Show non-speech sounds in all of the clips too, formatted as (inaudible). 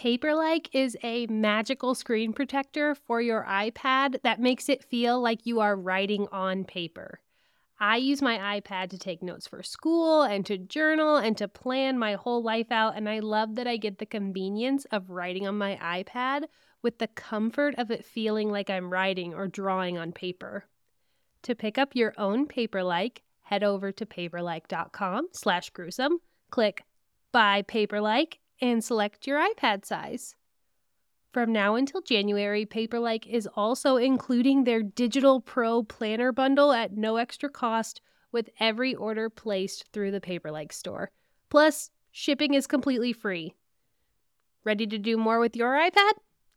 Paperlike is a magical screen protector for your iPad that makes it feel like you are writing on paper. I use my iPad to take notes for school and to journal and to plan my whole life out, and I love that I get the convenience of writing on my iPad with the comfort of it feeling like I'm writing or drawing on paper. To pick up your own Paperlike, head over to paperlike.com slash gruesome, click Buy Paperlike, and select your iPad size. From now until January, Paperlike is also including their Digital Pro Planner bundle at no extra cost with every order placed through the Paperlike store. Plus, shipping is completely free. Ready to do more with your iPad?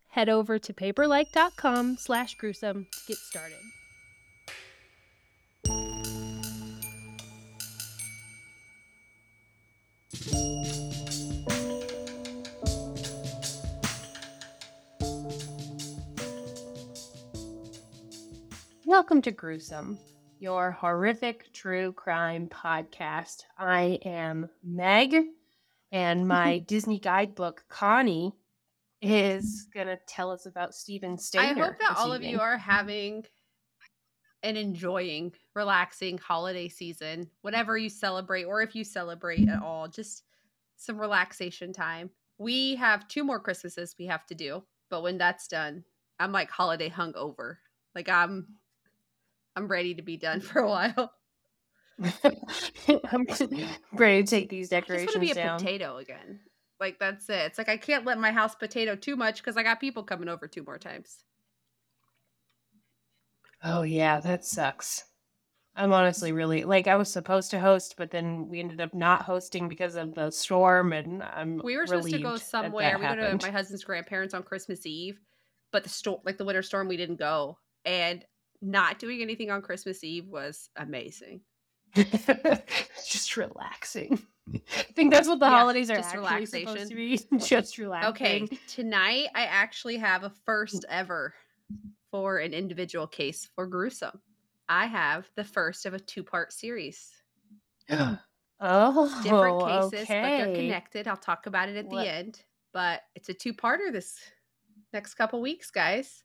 Head over to paperlike.com slash gruesome to get started. Welcome to Gruesome, your horrific true crime podcast. I am Meg, and (laughs) my Disney guidebook, Connie, is going to tell us about Steven Stayner. I hope that all of you are having and enjoying relaxing holiday season, whatever you celebrate, or if you celebrate at all, just some relaxation time. We have two more Christmases we have to do, but when that's done, I'm like holiday hungover. Like I'm I'm ready to be done (laughs) for a while. I'm (laughs) ready to take these I just want decorations to be a down. potato again. Like that's it. It's like I can't let my house potato too much because I got people coming over two more times. Oh yeah, that sucks. I'm honestly really like I was supposed to host, but then we ended up not hosting because of the storm, and I'm We were supposed to go relieved that somewhere. that we go to my husband's grandparents on Christmas Eve, but the storm, like the winter storm, we didn't go. And not doing anything on Christmas Eve was amazing. (laughs) just relaxing. I think that's what the Yeah, holidays are just actually supposed relaxation. to be. (laughs) Just relaxing. Okay, tonight I actually have a first ever for an individual case for gruesome. I have the first of a two part series. (gasps) oh, Different cases, but they're connected. I'll talk about it at What- the end. But it's a two parter this next couple weeks, guys.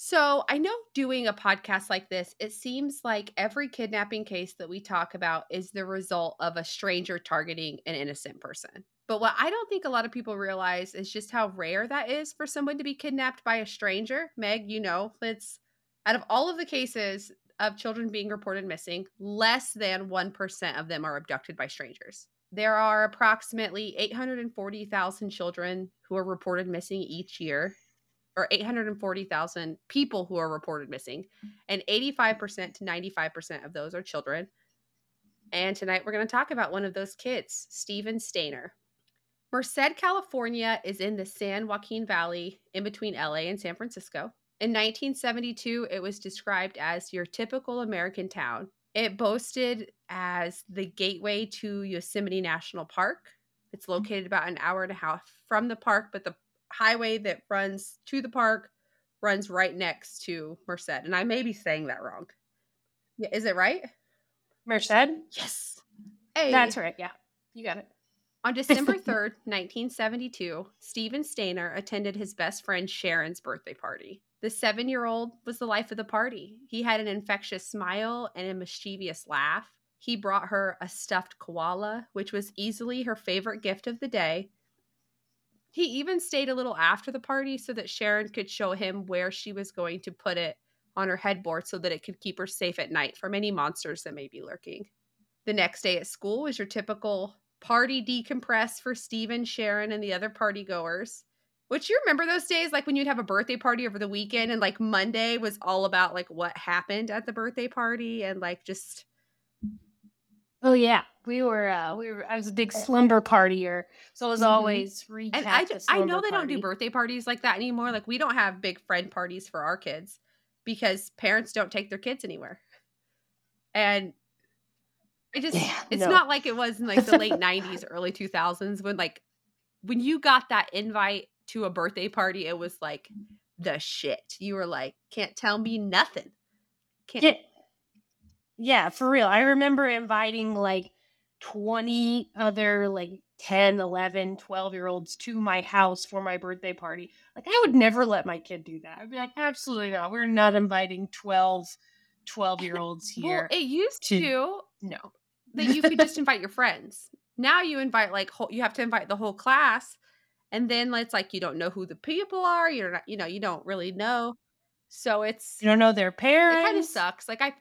So I know doing a podcast like this, it seems like every kidnapping case that we talk about is the result of a stranger targeting an innocent person. But what I don't think a lot of people realize is just how rare that is for someone to be kidnapped by a stranger. Meg, you know, it's out of all of the cases of children being reported missing, less than 1% of them are abducted by strangers. There are approximately 840,000 children who are reported missing each year, or 840,000 people who are reported missing, and 85% to 95% of those are children. And tonight we're going to talk about one of those kids, Steven Stayner. Merced, California is in the San Joaquin Valley in between LA and San Francisco. In 1972, it was described as your typical American town. It boasted as the gateway to Yosemite National Park. It's hmm. located about an hour and a half from the park, but the highway that runs to the park runs right next to Merced. And I may be saying that wrong. Yeah, is it right? Merced? Yes. Hey. That's right. Yeah, you got it. On December (laughs) 3rd, 1972, Steven Stayner attended his best friend Sharon's birthday party. The seven year old was the life of the party. He had an infectious smile and a mischievous laugh. He brought her a stuffed koala, which was easily her favorite gift of the day. He even stayed a little after the party so that Sharon could show him where she was going to put it on her headboard so that it could keep her safe at night from any monsters that may be lurking. The next day at school was your typical party decompress for Steven, Sharon, and the other party goers. Which you remember those days, like when you'd have a birthday party over the weekend, and like Monday was all about like what happened at the birthday party, and like just Oh yeah, we were. uh We were. I was a big slumber partier, so it was Mhm. always recap. and I just, I know they don't do birthday parties like that anymore. Like we don't have big friend parties for our kids because parents don't take their kids anywhere, and I just Yeah, it's no. not like it was in like the late (laughs) 90s early 2000s when like when you got that invite to a birthday party it was like the shit you were like can't tell me nothing can't Yeah, yeah, for real. I remember inviting like twenty other like 10, 11, 12 year olds to my house for my birthday party. Like, I would never let my kid do that. I'd be like, absolutely not. We're not inviting 12, 12 year olds (laughs) here. Well, it used to- to no. that you could just invite your friends. Now you invite like whole, you have to invite the whole class, and then it's like you don't know who the people are. You're not, you know, you don't really know. So it's You don't know their parents. it kind of sucks. Like I,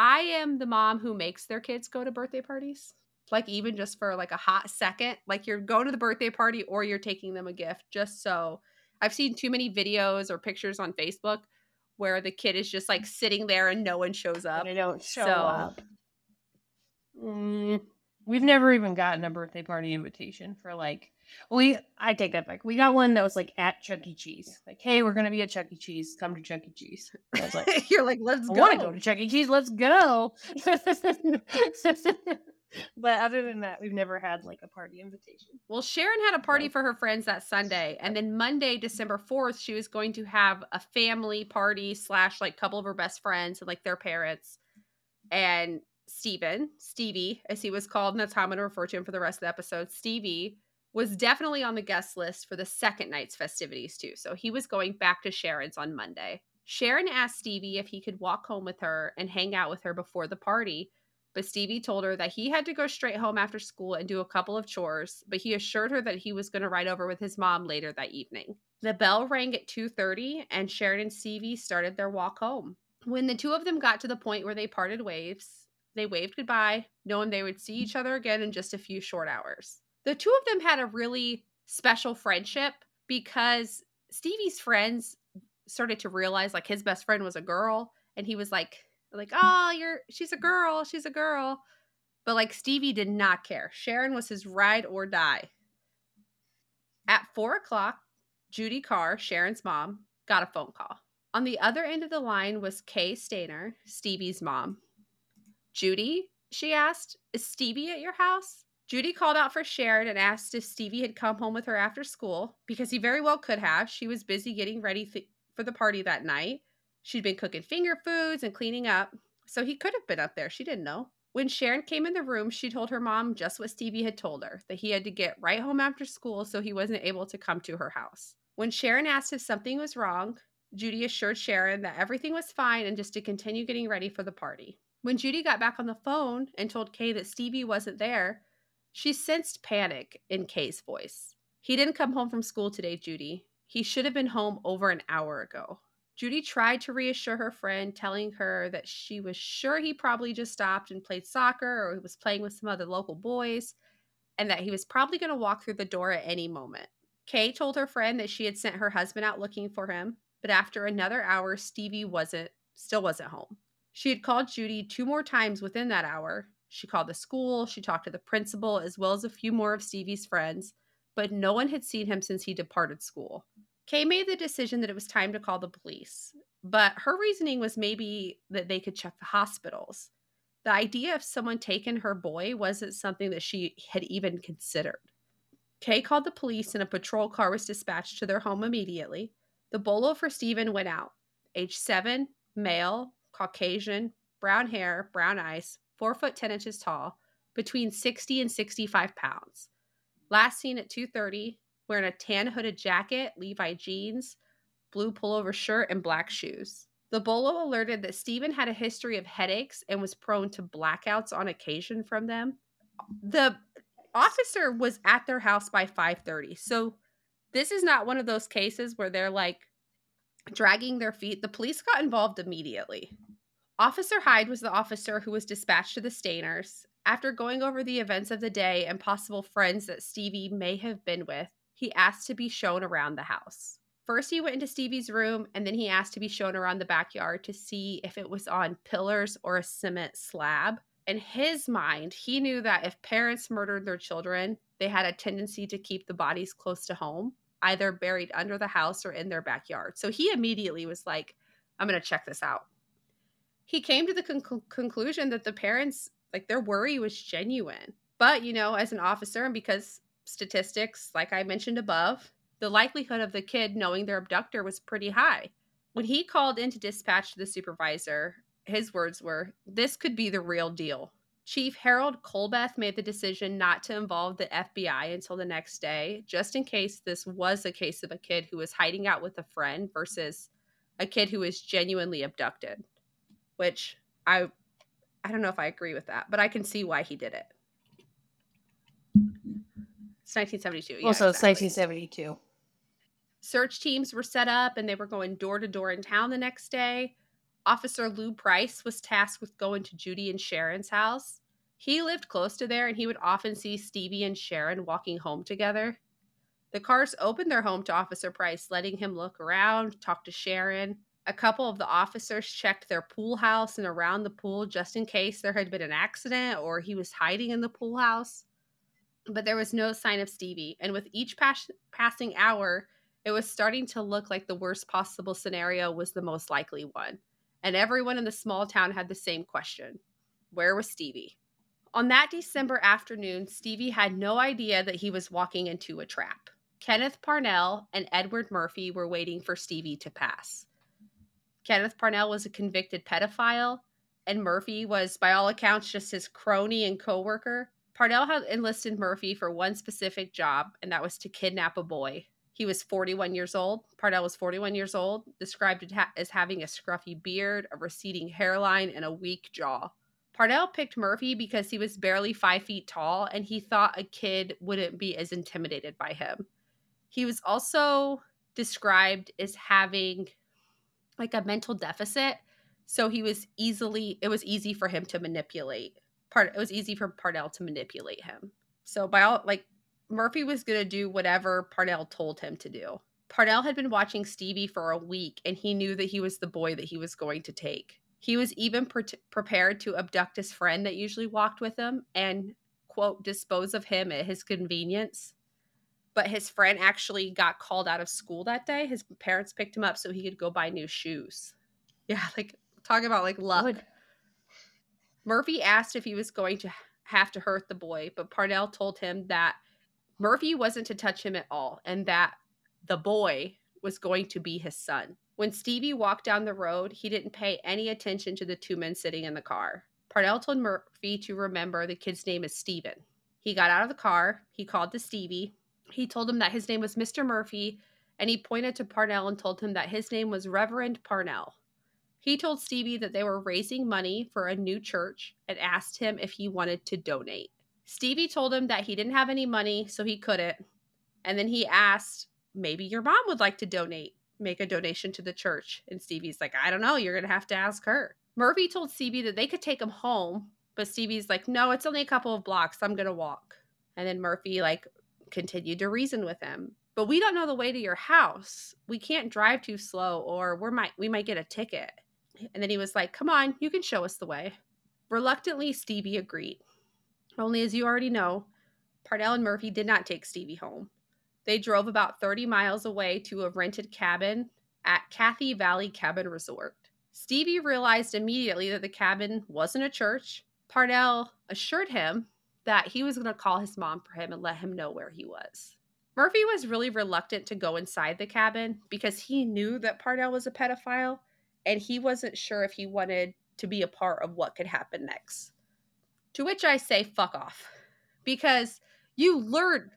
I am the mom who makes their kids go to birthday parties. Like even just for like a hot second, like you're going to the birthday party or you're taking them a gift just so. I've seen too many videos or pictures on Facebook where the kid is just like sitting there and no one shows up. And they don't show So- up. Mm, we've never even gotten a birthday party invitation for like we I take that back. We got one that was like at Chuck E. Cheese. Like, hey, we're gonna be at Chuck E. Cheese. Come to Chuck E. Cheese. I was like, (laughs) you're like, let's I go. want to go to Chuck E. Cheese. Let's go. (laughs) but other than that, we've never had like a party invitation. Well, Sharon had a party So- for her friends that Sunday, and then Monday, December fourth, she was going to have a family party slash like couple of her best friends and like their parents, and Steven, Stevie, as he was called, and that's how I'm going to refer to him for the rest of the episode. Stevie was definitely on the guest list for the second night's festivities too, so he was going back to Sharon's on Monday. Sharon asked Stevie if he could walk home with her and hang out with her before the party, but Stevie told her that he had to go straight home after school and do a couple of chores, but he assured her that he was going to ride over with his mom later that evening. The bell rang at 2:30 and Sharon and Stevie started their walk home. When the two of them got to the point where they parted waves, they waved goodbye, knowing they would see each other again in just a few short hours. The two of them had a really special friendship because Stevie's friends started to realize like his best friend was a girl and he was like like oh you're she's a girl she's a girl. But like stevie did not care. Sharon was his ride or die. At four o'clock judy carr sharon's mom got a phone call. On the other end of the line was kay stayner stevie's mom. Judy she asked is stevie at your house judy called out for sharon and asked if stevie had come home with her after school because he very well could have she was busy getting ready th- for the party that night She'd been cooking finger foods and cleaning up, so he could have been up there. She didn't know. When Sharon came in the room, she told her mom just what Stevie had told her that he had to get right home after school, so he wasn't able to come to her house. When Sharon asked if something was wrong, Judy assured Sharon that everything was fine and just to continue getting ready for the party. When Judy got back on the phone and told Kay that Stevie wasn't there, she sensed panic in Kay's voice. He didn't come home from school today, Judy. He should have been home over an hour ago. Judy tried to reassure her friend, telling her that she was sure he probably just stopped and played soccer or he was playing with some other local boys, and that he was probably going to walk through the door at any moment. Kay told her friend that she had sent her husband out looking for him, but after another hour, Stevie wasn't still wasn't home. She had called Judy two more times within that hour. She called the school, she talked to the principal as well as a few more of Stevie's friends, but no one had seen him since he departed school. Kay made the decision that it was time to call the police, but her reasoning was maybe that they could check the hospitals. The idea of someone taking her boy wasn't something that she had even considered. Kay called the police and a patrol car was dispatched to their home immediately. The bolo for Stephen went out. Age seven, male, Caucasian, brown hair, brown eyes, four foot ten inches tall, between 60 and 65 pounds. Last seen at 2:30, wearing a tan hooded jacket, Levi jeans, blue pullover shirt, and black shoes. The bolo alerted that Stephen had a history of headaches and was prone to blackouts on occasion from them. The officer was at their house by 5:30. So this is not one of those cases where they're like dragging their feet. The police got involved immediately. Officer Hyde was the officer who was dispatched to the Stayners. After going over the events of the day and possible friends that Stevie may have been with, he asked to be shown around the house. First, he went into Stevie's room and then he asked to be shown around the backyard to see if it was on pillars or a cement slab. In his mind, he knew that if parents murdered their children, they had a tendency to keep the bodies close to home, either buried under the house or in their backyard. So he immediately was like, I'm going to check this out. He came to the con- conclusion that the parents, like their worry was genuine. But, you know, as an officer, and because statistics, like I mentioned above, the likelihood of the kid knowing their abductor was pretty high. When he called in to dispatch to the supervisor, his words were, This could be the real deal. Chief Harold Colbeth made the decision not to involve the FBI until the next day, just in case this was a case of a kid who was hiding out with a friend versus a kid who was genuinely abducted. Which I I don't know if I agree with that, but I can see why he did it. It's 1972. Yeah, also, exactly. it's 1972. Search teams were set up and they were going door to door in town the next day. Officer Lou Price was tasked with going to Judy and Sharon's house. He lived close to there and he would often see Stevie and Sharon walking home together. The cars opened their home to Officer Price, letting him look around, talk to Sharon. A couple of the officers checked their pool house and around the pool just in case there had been an accident or he was hiding in the pool house. But there was no sign of Stevie, and with each pas- passing hour, it was starting to look like the worst possible scenario was the most likely one. And everyone in the small town had the same question Where was Stevie? On that December afternoon, Stevie had no idea that he was walking into a trap. Kenneth Parnell and Edward Murphy were waiting for Stevie to pass. Kenneth Parnell was a convicted pedophile, and Murphy was, by all accounts, just his crony and coworker. Parnell had enlisted Murphy for one specific job, and that was to kidnap a boy. He was 41 years old. Parnell was 41 years old, described as having a scruffy beard, a receding hairline, and a weak jaw. Parnell picked Murphy because he was barely five feet tall, and he thought a kid wouldn't be as intimidated by him. He was also described as having like a mental deficit, so he was easily it was easy for him to manipulate. Part it was easy for Parnell to manipulate him. So by all like Murphy was going to do whatever Parnell told him to do. Parnell had been watching Stevie for a week and he knew that he was the boy that he was going to take. He was even pre- prepared to abduct his friend that usually walked with him and, quote, dispose of him at his convenience. But his friend actually got called out of school that day. His parents picked him up so he could go buy new shoes. Yeah, like talk about like luck. Good. Murphy asked if he was going to have to hurt the boy, but Parnell told him that Murphy wasn't to touch him at all and that the boy was going to be his son. When Stevie walked down the road, he didn't pay any attention to the two men sitting in the car. Parnell told Murphy to remember the kid's name is Steven. He got out of the car, he called to Stevie. He told him that his name was Mr. Murphy, and he pointed to Parnell and told him that his name was Reverend Parnell. He told Stevie that they were raising money for a new church and asked him if he wanted to donate. Stevie told him that he didn't have any money, so he couldn't. And then he asked, maybe your mom would like to donate, make a donation to the church. And Stevie's like, I don't know, you're going to have to ask her. Murphy told Stevie that they could take him home, but Stevie's like, no, it's only a couple of blocks. I'm going to walk. And then Murphy, like, continued to reason with him. But we don't know the way to your house. We can't drive too slow or we might we might get a ticket. And then he was like, "Come on, you can show us the way." Reluctantly, Stevie agreed. Only as you already know, Parnell and Murphy did not take Stevie home. They drove about 30 miles away to a rented cabin at Cathy Valley Cabin Resort. Stevie realized immediately that the cabin wasn't a church. Parnell assured him that he was going to call his mom for him and let him know where he was. Murphy was really reluctant to go inside the cabin because he knew that Parnell was a pedophile and he wasn't sure if he wanted to be a part of what could happen next. To which I say, fuck off. Because you lured.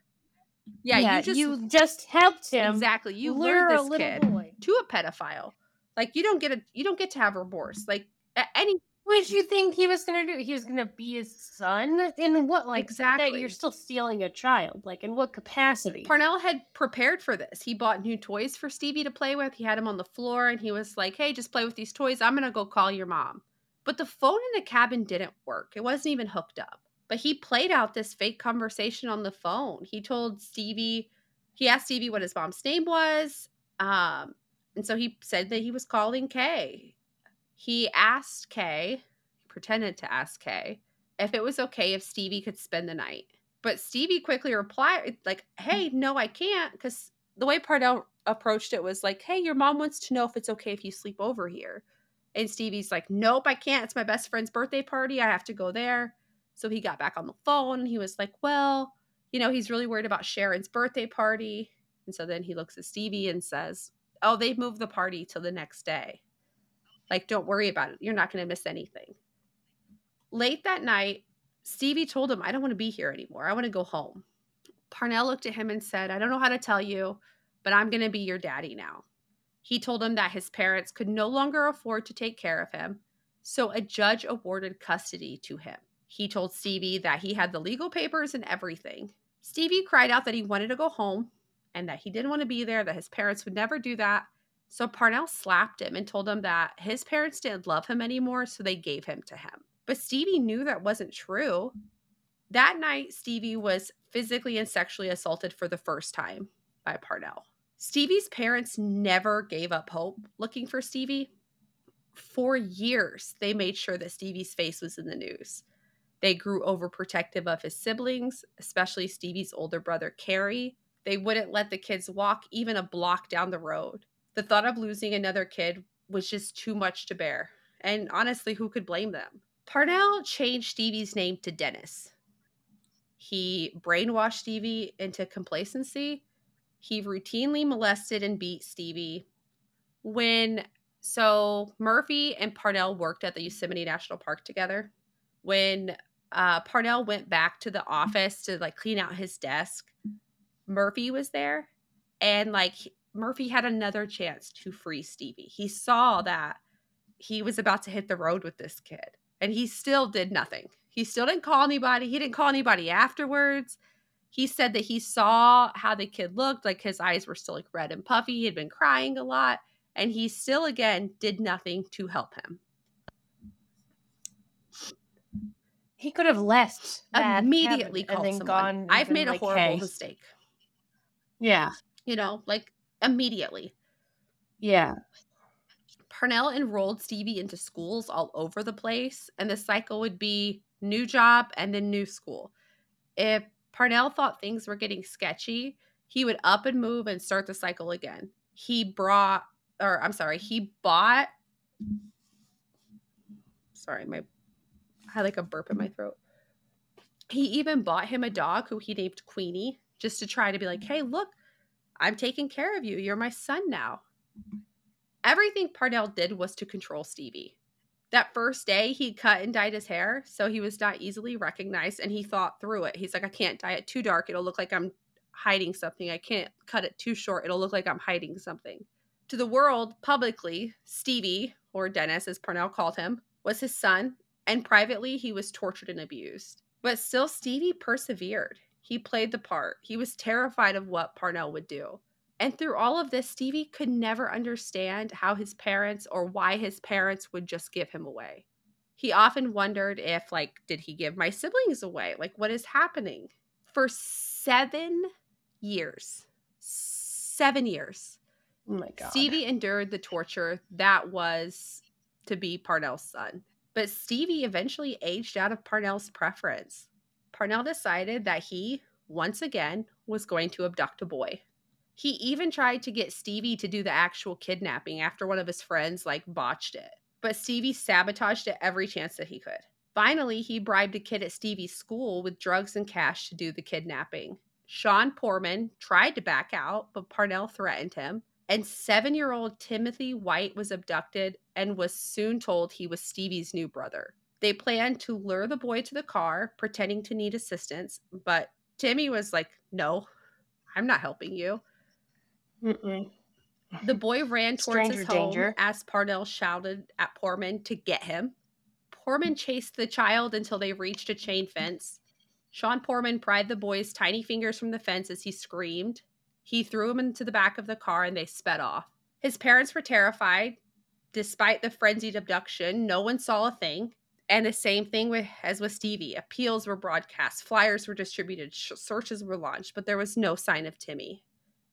Yeah, you just you just helped him. exactly. You lure lured a this little kid boy. to a pedophile. Like you don't get a you don't get to have remorse. Like at any What did you think he was gonna do? He was gonna be his son? In what like Exactly. you're still stealing a child? Like in what capacity? Parnell had prepared for this. He bought new toys for Stevie to play with. He had him on the floor and he was like, "Hey, just play with these toys. I'm going to go call your mom." But the phone in the cabin didn't work. It wasn't even hooked up. But he played out this fake conversation on the phone. He told Stevie, he asked Stevie what his mom's name was. Um, and so he said that he was calling Kay. He asked Kay, pretended to ask Kay, if it was okay if Stevie could spend the night. But Stevie quickly replied, like, hey, mm. no, I can't. Because the way Parnell approached it was like, hey, your mom wants to know if it's okay if you sleep over here. And Stevie's like, nope, I can't. It's my best friend's birthday party. I have to go there. So he got back on the phone and he was like, well, you know, he's really worried about Sharon's birthday party. And so then he looks at Stevie and says, oh, they've moved the party till the next day. Like, don't worry about it. You're not going to miss anything. Late that night, Stevie told him, I don't want to be here anymore. I want to go home. Parnell looked at him and said, I don't know how to tell you, but I'm going to be your daddy now. He told him that his parents could no longer afford to take care of him, so a judge awarded custody to him. He told Stevie that he had the legal papers and everything. Stevie cried out that he wanted to go home and that he didn't want to be there, that his parents would never do that. So Parnell slapped him and told him that his parents didn't love him anymore, so they gave him to him. But Stevie knew that wasn't true. That night, Stevie was physically and sexually assaulted for the first time by Parnell. Stevie's parents never gave up hope looking for Stevie. For years, they made sure that Stevie's face was in the news. They grew overprotective of his siblings, especially Stevie's older brother, Cary. They wouldn't let the kids walk even a block down the road. The thought of losing another kid was just too much to bear. And honestly, who could blame them? Parnell changed Stevie's name to Dennis. He brainwashed Stevie into complacency. He routinely molested and beat Stevie. When so Murphy and Parnell worked at the Yosemite National Park together. When uh, Parnell went back to the office to like clean out his desk, Murphy was there, and like Murphy had another chance to free Stevie. He saw that he was about to hit the road with this kid, and he still did nothing. He still didn't call anybody. He didn't call anybody afterwards. He said that he saw how the kid looked, like his eyes were still like red and puffy. He had been crying a lot, and he still again did nothing to help him. He could have left immediately called someone. Gone I've made like, a horrible hey. mistake. Yeah. You know, like immediately. Yeah. Parnell enrolled Stevie into schools all over the place, and the cycle would be new job and then new school. If Parnell thought things were getting sketchy, he would up and move and start the cycle again. He brought, or I'm sorry, he bought. Sorry, my I had like a burp in my throat. He even bought him a dog who he named Queenie just to try to be like, hey, look, I'm taking care of you. You're my son now. Everything Parnell did was to control Stevie. That first day, he cut and dyed his hair so he was not easily recognized and he thought through it. He's like, I can't dye it too dark. It'll look like I'm hiding something. I can't cut it too short. It'll look like I'm hiding something. To the world, publicly, Stevie, or Dennis as Parnell called him, was his son, and privately, he was tortured and abused. But still, Stevie persevered. He played the part. He was terrified of what Parnell would do. And through all of this, Stevie could never understand how his parents or why his parents would just give him away. He often wondered if, like, did he give my siblings away? Like, what is happening? For seven years, seven years, Oh my god. Stevie endured the torture that was to be Parnell's son. But Stevie eventually aged out of Parnell's preference. Parnell decided that he, once again, was going to abduct a boy. He even tried to get Stevie to do the actual kidnapping after one of his friends like botched it. But Stevie sabotaged it every chance that he could. Finally, he bribed a kid at Stevie's school with drugs and cash to do the kidnapping. Sean Poorman tried to back out, but Parnell threatened him. And seven year old Timothy White was abducted and was soon told he was Stevie's new brother. They planned to lure the boy to the car, pretending to need assistance, but Timmy was like, No, I'm not helping you. Mm-mm. The boy ran (laughs) towards Stranger his home danger. as Parnell shouted at Poorman to get him. Poorman chased the child until they reached a chain fence. Sean Poorman pried the boy's tiny fingers from the fence as he screamed. He threw him into the back of the car and they sped off. His parents were terrified. Despite the frenzied abduction, no one saw a thing. And the same thing with as with Stevie. Appeals were broadcast, flyers were distributed, sh- searches were launched, but there was no sign of Timmy.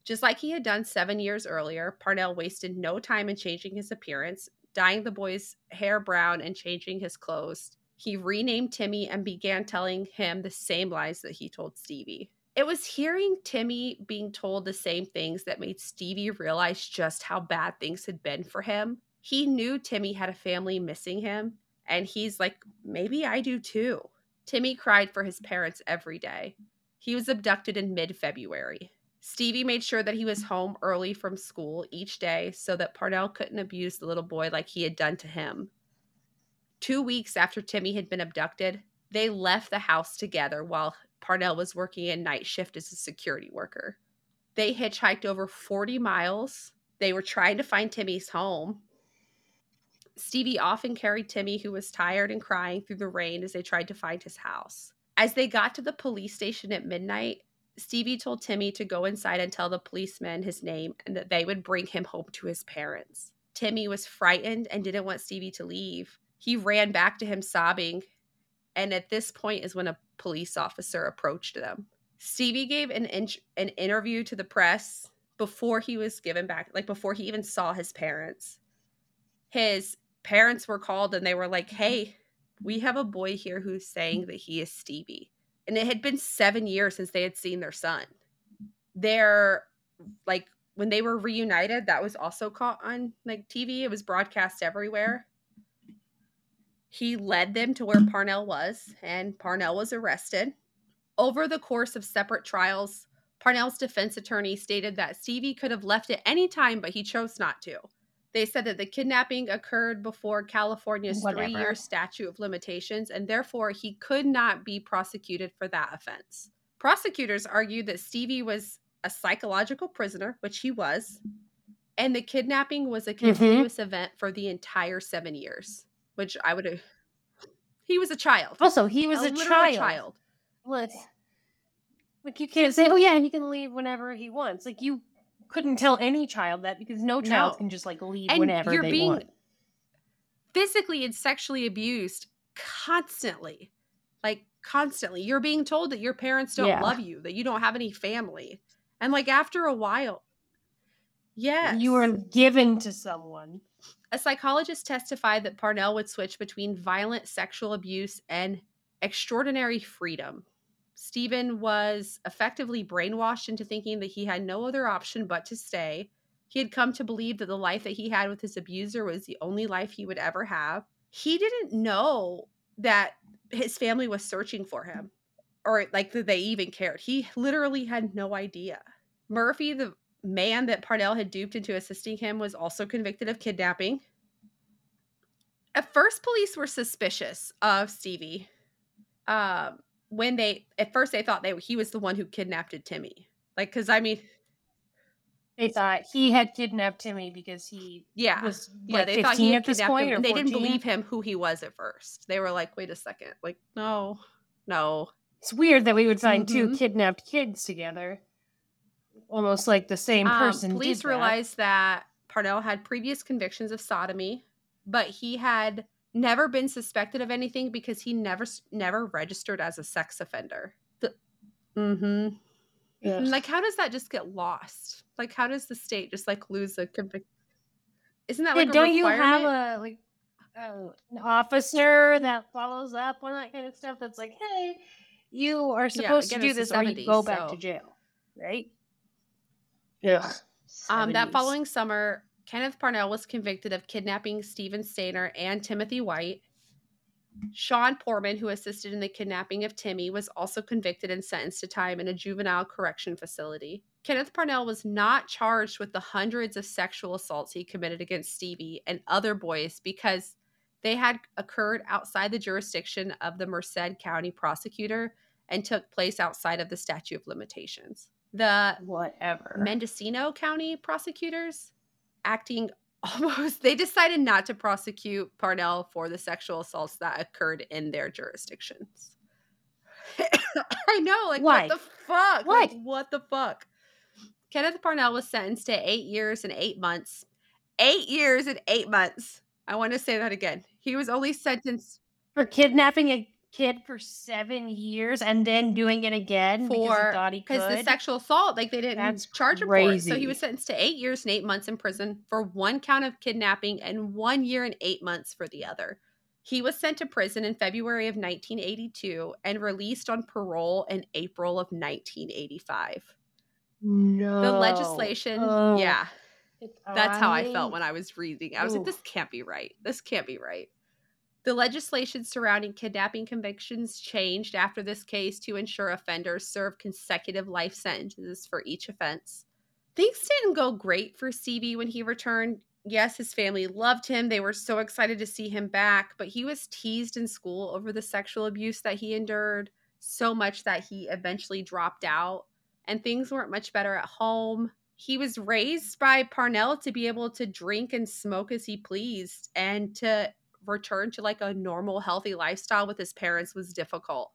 Just like he had done seven years earlier, Parnell wasted no time in changing his appearance, dyeing the boy's hair brown and changing his clothes. He renamed Timmy and began telling him the same lies that he told Stevie. It was hearing Timmy being told the same things that made Stevie realize just how bad things had been for him. He knew Timmy had a family missing him, and he's like, maybe I do too. Timmy cried for his parents every day. He was abducted in mid February. Stevie made sure that he was home early from school each day so that Parnell couldn't abuse the little boy like he had done to him. Two weeks after Timmy had been abducted, they left the house together while Parnell was working a night shift as a security worker. They hitchhiked over 40 miles. They were trying to find Timmy's home. Stevie often carried Timmy, who was tired and crying through the rain as they tried to find his house. As they got to the police station at midnight, Stevie told Timmy to go inside and tell the policeman his name and that they would bring him home to his parents. Timmy was frightened and didn't want Stevie to leave. He ran back to him sobbing, and at this point is when a police officer approached them. Stevie gave an in- an interview to the press before he was given back, like before he even saw his parents. His parents were called and they were like, mm-hmm. "Hey, we have a boy here who's saying mm-hmm. that he is Stevie." And it had been 7 years since they had seen their son. They're like when they were reunited, that was also caught on like TV. It was broadcast everywhere. He led them to where Parnell was, and Parnell was arrested. Over the course of separate trials, Parnell's defense attorney stated that Stevie could have left at any time, but he chose not to. They said that the kidnapping occurred before California's three year statute of limitations, and therefore he could not be prosecuted for that offense. Prosecutors argued that Stevie was a psychological prisoner, which he was, and the kidnapping was a mm-hmm. continuous event for the entire seven years, which I would have. He was a child. Also, he was a, literal child. child. Like you can't say, "Oh yeah, he can leave whenever he wants." Like you couldn't tell any child that because no child No. can just like leave whenever they want. And whenever you're they being want. physically and sexually abused constantly. Like constantly. You're being told that your parents don't Yeah. love you, that you don't have any family. And like after a while, yes. You were given to someone. A psychologist testified that Parnell would switch between violent sexual abuse and extraordinary freedom. Stephen was effectively brainwashed into thinking that he had no other option but to stay. He had come to believe that the life that he had with his abuser was the only life he would ever have. He didn't know that his family was searching for him or like that they even cared. He literally had no idea. Murphy, the man that Parnell had duped into assisting him, was also convicted of kidnapping. At first, police were suspicious of Stevie. Um, when they at first they thought they he was the one who kidnapped Timmy. Like, because I mean, They thought he had kidnapped Timmy because he yeah, was yeah, they 15 thought he at this kidnapped point, him, they didn't believe him who he was at first. They were like, "Wait a second, like, no, no, It's weird that we would find two Mhm. kidnapped kids together, almost like the same Um, person. police did that. realized that Parnell had previous convictions of sodomy, but he had never been suspected of anything because he never never registered as a sex offender. The, mm-hmm. Ugh. Like, how does that just get lost? Like, how does the state just like lose a conviction? Isn't that Yeah, like a don't you have a like uh, an officer that follows up on that kind of stuff? That's like, hey, you are supposed again, to do it's the this, or you go 70s, back to jail, right? Yeah. Um, that following summer, Kenneth Parnell was convicted of kidnapping Stephen Stayner and Timothy White. Sean Poorman, who assisted in the kidnapping of Timmy, was also convicted and sentenced to time in a juvenile correction facility. Kenneth Parnell was not charged with the hundreds of sexual assaults he committed against Stevie and other boys because they had occurred outside the jurisdiction of the Merced County prosecutor and took place outside of the statute of limitations. The whatever. Mendocino County prosecutors acting (laughs) almost they decided not to prosecute Parnell for the sexual assaults that occurred in their jurisdictions. (coughs) I know, like Why? what the fuck? Why? Like, what the fuck? Kenneth Parnell was sentenced to eight years and eight months. Eight years and eight months. I want to say that again. He was only sentenced for kidnapping a kid for seven years and then doing it again because for he thought he because the sexual assault, like they didn't That's charge him for it. So he was sentenced to eight years and eight months in prison for one count of kidnapping and one year and eight months for the other. He was sent to prison in February of 1982 and released on parole in April of 1985. no, The legislation, Oh, yeah, that's how I felt when I was reading. I was like, this can't be right. This can't be right. The legislation surrounding kidnapping convictions changed after this case to ensure offenders serve consecutive life sentences for each offense. Things didn't go great for Stevie when he returned. yes, his family loved him. They were so excited to see him back, but he was teased in school over the sexual abuse that he endured so much that he eventually dropped out and things weren't much better at home. He was raised by Parnell to be able to drink and smoke as he pleased and to return to like a normal, healthy lifestyle with his parents was difficult.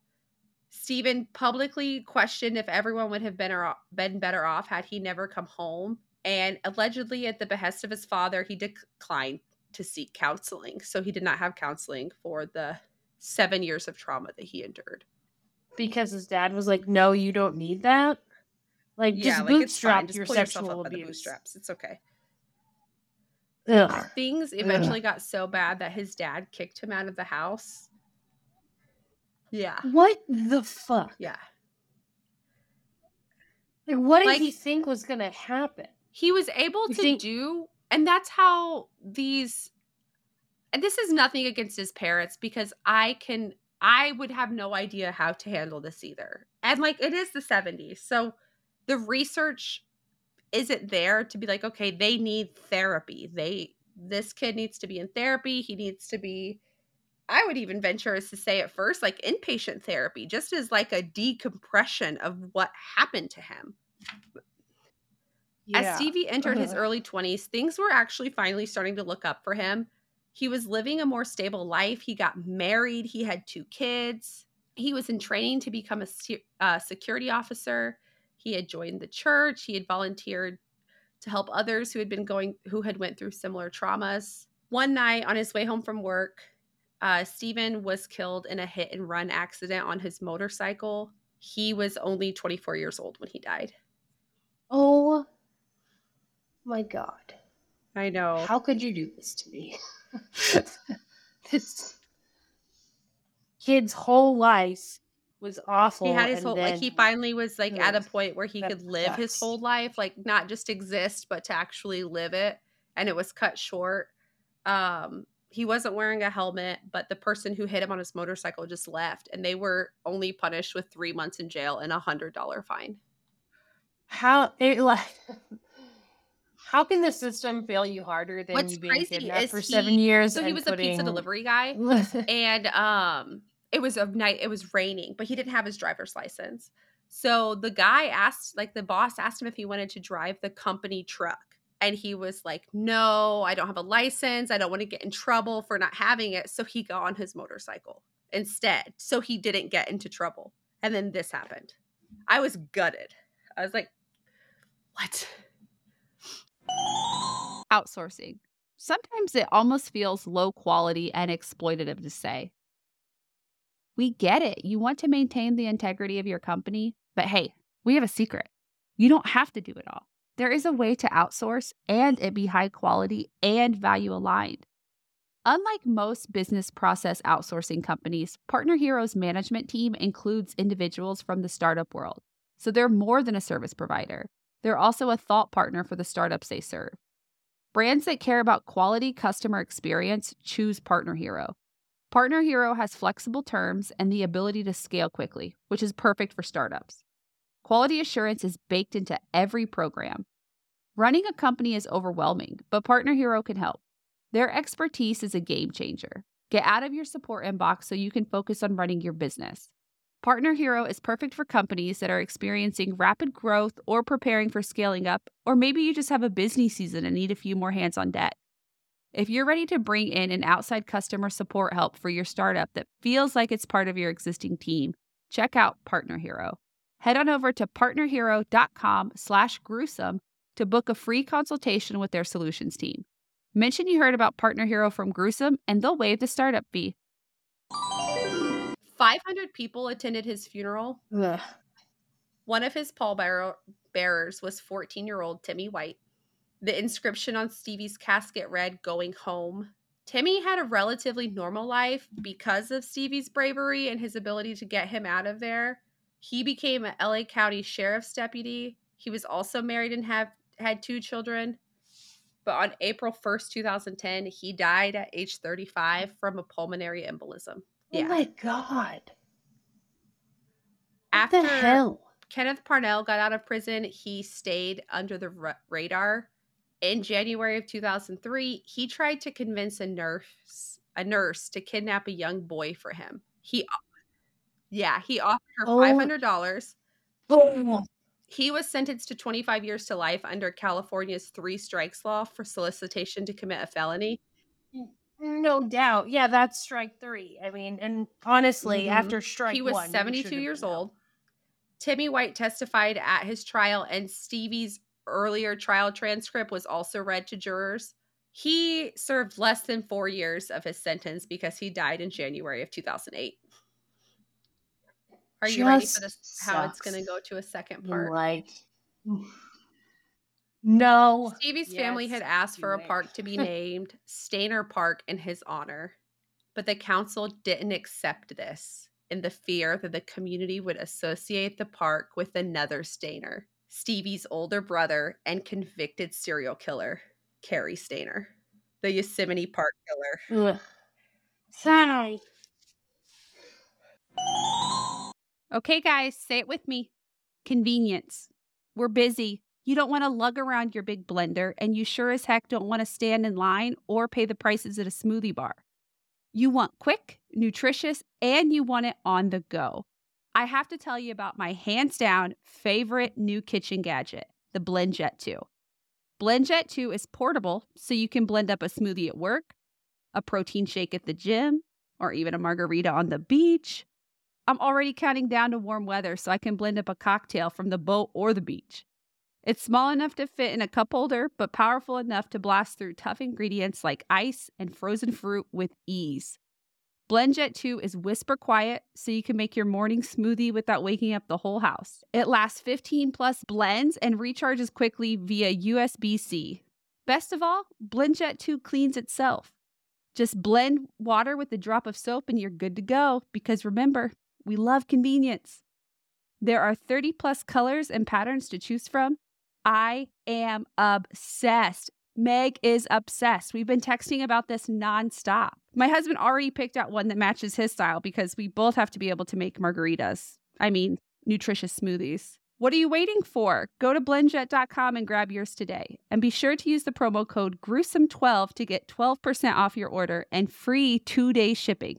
Stephen publicly questioned if everyone would have been, or, been better off had he never come home. And allegedly, at the behest of his father, he declined to seek counseling. So he did not have counseling for the seven years of trauma that he endured. Because his dad was like, no, you don't need that. Like, just like, bootstrap your just sexual abuse. bootstraps. It's okay. Ugh. Things eventually Ugh. got so bad that his dad kicked him out of the house. Yeah. What the fuck? Yeah. Like, what did like, he think was going to happen? He was able you to think- do, and that's how these. And this is nothing against his parents because I can, I would have no idea how to handle this either. And like, it is the 70s. So the research isn't there to be like okay they need therapy. They this kid needs to be in therapy. He needs to be i would even venture as to say at first like inpatient therapy just as like a decompression of what happened to him. Yeah. as stevie entered his early 20s things were actually finally starting to look up for him. He was living a more stable life. He got married. He had two kids. He was in training to become a uh, security officer he had joined the church. He had volunteered to help others who had been going who had went through similar traumas. One night on his way home from work, uh, Stephen was killed in a hit and run accident on his motorcycle. He was only 24 years old when he died. Oh my god. I know. How could you do this to me? (laughs) (laughs) this kid's whole life was awful. He had his whole like he finally was like at a point where he could live sucks. his whole life, like not just exist, but to actually live it. And it was cut short. Um, he wasn't wearing a helmet, but the person who hit him on his motorcycle just left, and they were only punished with three months in jail and a hundred dollar fine. How it like how can the system fail you harder than What's you being kidnapped for he, seven years? So he was putting... a pizza delivery guy, (laughs) and um, it was a night it was raining but he didn't have his driver's license. So the guy asked like the boss asked him if he wanted to drive the company truck. And he was like no i don't have a license. I don't want to get in trouble for not having it. So he got on his motorcycle instead. So he didn't get into trouble. And then this happened. I was gutted. I was like what? Outsourcing. Sometimes it almost feels low quality and exploitative to say we get it. You want to maintain the integrity of your company, but hey, we have a secret. You don't have to do it all. There is a way to outsource and it be high quality and value aligned. Unlike most business process outsourcing companies, Partner Hero's management team includes individuals from the startup world. So they're more than a service provider. They're also a thought partner for the startups they serve. Brands that care about quality customer experience choose Partner Hero Partner Hero has flexible terms and the ability to scale quickly, which is perfect for startups. Quality assurance is baked into every program. Running a company is overwhelming, but Partner Hero can help. Their expertise is a game changer. Get out of your support inbox so you can focus on running your business. Partner Hero is perfect for companies that are experiencing rapid growth or preparing for scaling up, or maybe you just have a busy season and need a few more hands on deck. If you're ready to bring in an outside customer support help for your startup that feels like it's part of your existing team, check out Partner Hero. Head on over to partnerhero.com slash gruesome to book a free consultation with their solutions team. Mention you heard about Partner Hero from Gruesome and they'll waive the startup fee. 500 people attended his funeral. Ugh. One of his pallbearers was 14 year old Timmy White. The inscription on Stevie's casket read, Going home. Timmy had a relatively normal life because of Stevie's bravery and his ability to get him out of there. He became a LA County Sheriff's deputy. He was also married and have had two children. But on April 1st, 2010, he died at age 35 from a pulmonary embolism. Oh my god. After the hell? Kenneth Parnell got out of prison, he stayed under the r- radar in January of 2003, he tried to convince a nurse a nurse to kidnap a young boy for him. He yeah, he offered her Oh. $500. Oh, He was sentenced to 25 years to life under California's three strikes law for solicitation to commit a felony. no doubt. Yeah, that's strike three. I mean, and honestly, Mhm. after strike he was one, 72 years old. Timmy White testified at his trial, and Stevie's earlier trial transcript was also read to jurors. He served less than four years of his sentence because he died in January of 2008. Are you ready for this? Just How it's going to go to a second part? Like, no. Stevie's family had asked for a do park to be (laughs) named Stayner Park in his honor, but the council didn't accept this in the fear that the community would associate the park with another Stayner, Stevie's older brother and convicted serial killer, Cary Stayner, the Yosemite Park killer. Ugh. Sorry. Okay, guys, say it with me. Convenience. We're busy. You don't want to lug around your big blender, and you sure as heck don't want to stand in line or pay the prices at a smoothie bar. You want quick, nutritious, and you want it on the go. I have to tell you about my hands down favorite new kitchen gadget, the BlendJet 2. BlendJet 2 is portable, so you can blend up a smoothie at work, a protein shake at the gym, or even a margarita on the beach. I'm already counting down to warm weather so I can blend up a cocktail from the boat or the beach. It's small enough to fit in a cup holder, but powerful enough to blast through tough ingredients like ice and frozen fruit with ease. BlendJet 2 is whisper quiet, so you can make your morning smoothie without waking up the whole house. It lasts 15 plus blends and recharges quickly via USB C. Best of all, BlendJet 2 cleans itself. Just blend water with a drop of soap and you're good to go because remember, we love convenience. There are 30 plus colors and patterns to choose from. I am obsessed. Meg is obsessed. We've been texting about this nonstop. My husband already picked out one that matches his style because we both have to be able to make margaritas. I mean, nutritious smoothies. What are you waiting for? Go to blendjet.com and grab yours today. And be sure to use the promo code gruesome12 to get 12% off your order and free two day shipping.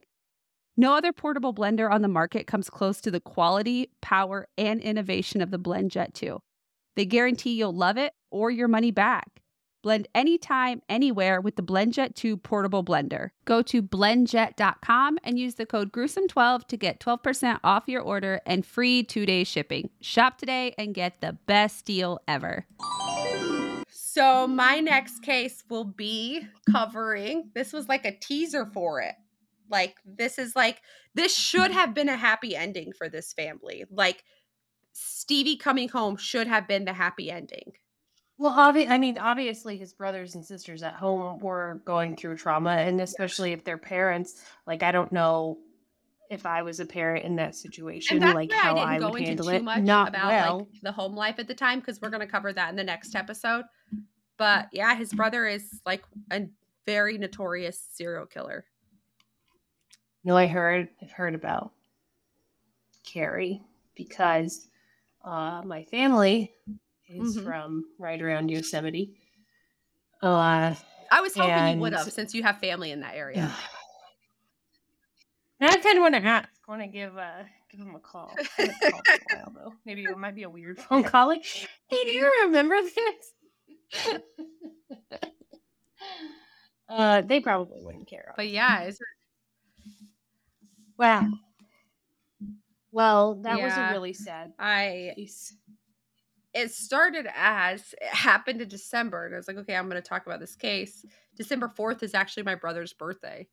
No other portable blender on the market comes close to the quality, power, and innovation of the BlendJet 2. They guarantee you'll love it or your money back. Blend anytime, anywhere with the BlendJet 2 portable blender. Go to blendjet.com and use the code gruesome12 to get 12% off your order and free two day shipping. Shop today and get the best deal ever. So, my next case will be covering this was like a teaser for it. Like, this is like, this should have been a happy ending for this family. Like, Stevie coming home should have been the happy ending. Well, obvi- I mean, obviously, his brothers and sisters at home were going through trauma, and especially if their parents, like, I don't know if I was a parent in that situation, like how I didn't I go would into handle too it. much Not about well. like the home life at the time because we're going to cover that in the next episode. But yeah, his brother is like a very notorious serial killer. No, I heard I've heard about Cary because uh, my family is Mhm. from right around Yosemite. Uh, I was hoping you would have since you have family in that area. Now I kind of want to ask. Want to give uh give him a call. I haven't called in a (laughs) while though. Maybe it might be a weird phone call. Like, hey, do you remember this? (laughs) uh, they probably wouldn't care. But yeah, it's wow. Well, that was a really sad I. it started as it happened in December, and I was like, okay, I'm going to talk about this case. December 4th is actually my brother's birthday.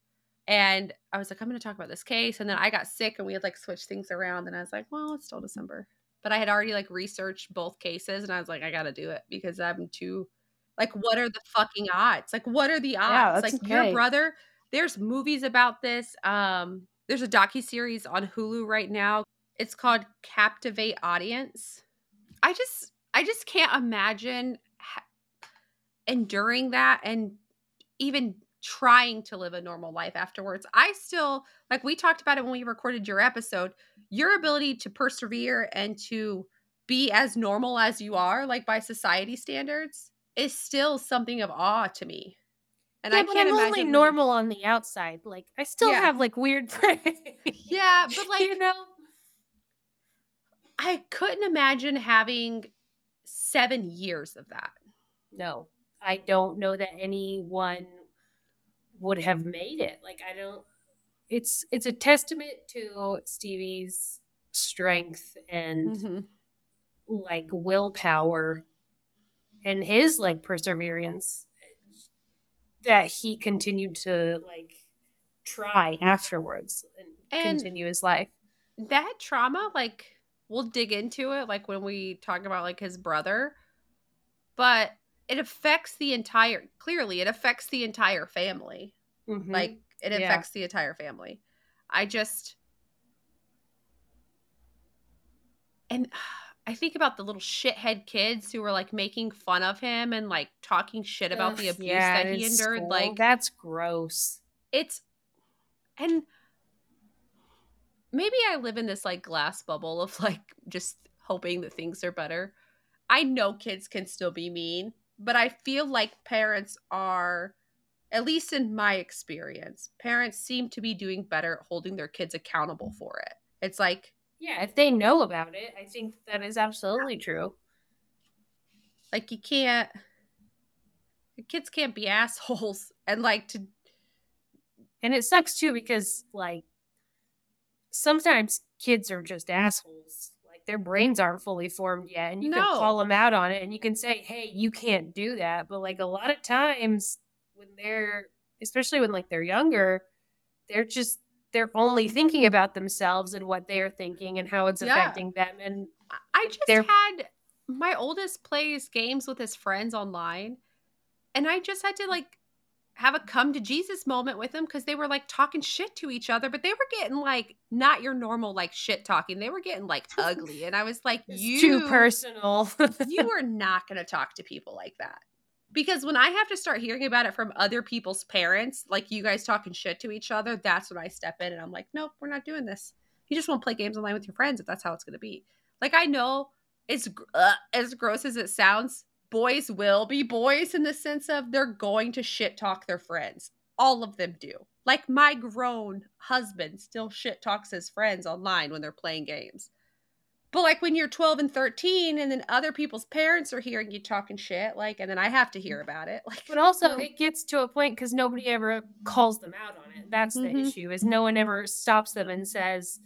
And I was like, I'm going to talk about this case. And then I got sick and we had like switched things around. And I was like, well, it's still December. But I had already like researched both cases and I was like, I got to do it because I'm too, like, what are the fucking odds? Like, what are the odds? that's like, your brother, there's movies about this. Um, there's a docu-series on Hulu right now. It's called Captive Audience. I just I just can't imagine ha- enduring that and even trying to live a normal life afterwards. I still like we talked about it when we recorded your episode, your ability to persevere and to be as normal as you are like by society standards is still something of awe to me. And yeah, I but can't I'm imagine only normal on the outside. Like I still Yeah. have like weird things Yeah, but (laughs) like you know. I couldn't imagine having seven years of that. No, I don't know that anyone would have made it. Like I don't. It's it's a testament to Stevie's strength and Mm-hmm. like willpower and his like perseverance that he continued to like try afterwards and, And- continue his life. That trauma, like, we'll dig into it, like when we talk about like his brother, but it affects the entire. Clearly, it affects the entire family. Mhm. Like, it Yeah. affects the entire family. I just. And (sighs) I think about the little shithead kids who were like making fun of him and like talking shit about the abuse yeah, that he endured. school. Like, that's gross. it's and maybe I live in this like glass bubble of like just hoping that things are better. I know kids can still be mean, but I feel like parents are at least in my experience, parents seem to be doing better at holding their kids accountable for it. It's like Yeah, if they know about it, I think that is absolutely true. like you can't the kids can't be assholes (laughs) and like to And it sucks too because like sometimes kids are just assholes. Like their brains aren't fully formed yet and you No. can call them out on it and you can say, "Hey, you can't do that." But like a lot of times when they're especially when like they're younger, they're just they're only thinking about themselves and what they're thinking and how it's Yeah. affecting them and I just had my oldest plays games with his friends online, and I just had to like have a come to Jesus moment with them because they were like talking shit to each other, but they were getting like not your normal like shit talking. They were getting like (laughs) ugly, and I was like, you too personal. (laughs) you are not going to talk to people like that. Because when I have to start hearing about it from other people's parents, like you guys talking shit to each other, that's when I step in and I'm like, nope, we're not doing this. You just won't play games online with your friends if that's how it's going to be. Like I know it's uh, as gross as it sounds. Boys will be boys in the sense of they're going to shit talk their friends. All of them do. Like my grown husband still shit talks his friends online when they're playing games. But like when you're 12 and 13 and then other people's parents are hearing you talking shit, like and then I have to hear about it. (laughs) Like But also, it gets to a point because nobody ever calls them out on it. That's the Mhm. issue. Is no one ever stops them and says,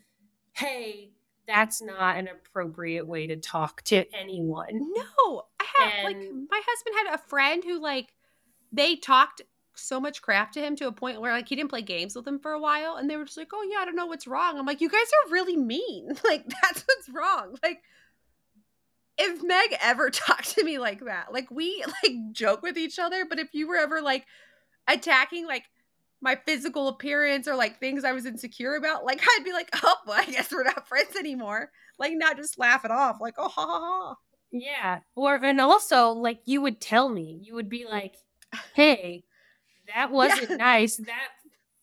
"Hey, that's not an appropriate way to talk to anyone." No, Have like my husband had a friend who like they talked so much crap to him to a point where like he didn't play games with them for a while and they were just like, "Oh yeah, I don't know what's wrong." I'm like, "You guys are really mean. (laughs) Like that's what's wrong." Like if Meg ever (laughs) talked to me like that, like we like joke with each other, but if you were ever like attacking like my physical appearance or like things I was insecure about, like (laughs) I'd be like, "Oh, well, I guess we're not friends anymore." Like not just laugh it off, like, "Oh, ha ha ha." Yeah. Or and also, like you would tell me, you would be like, "Hey, that (laughs) wasn't nice. That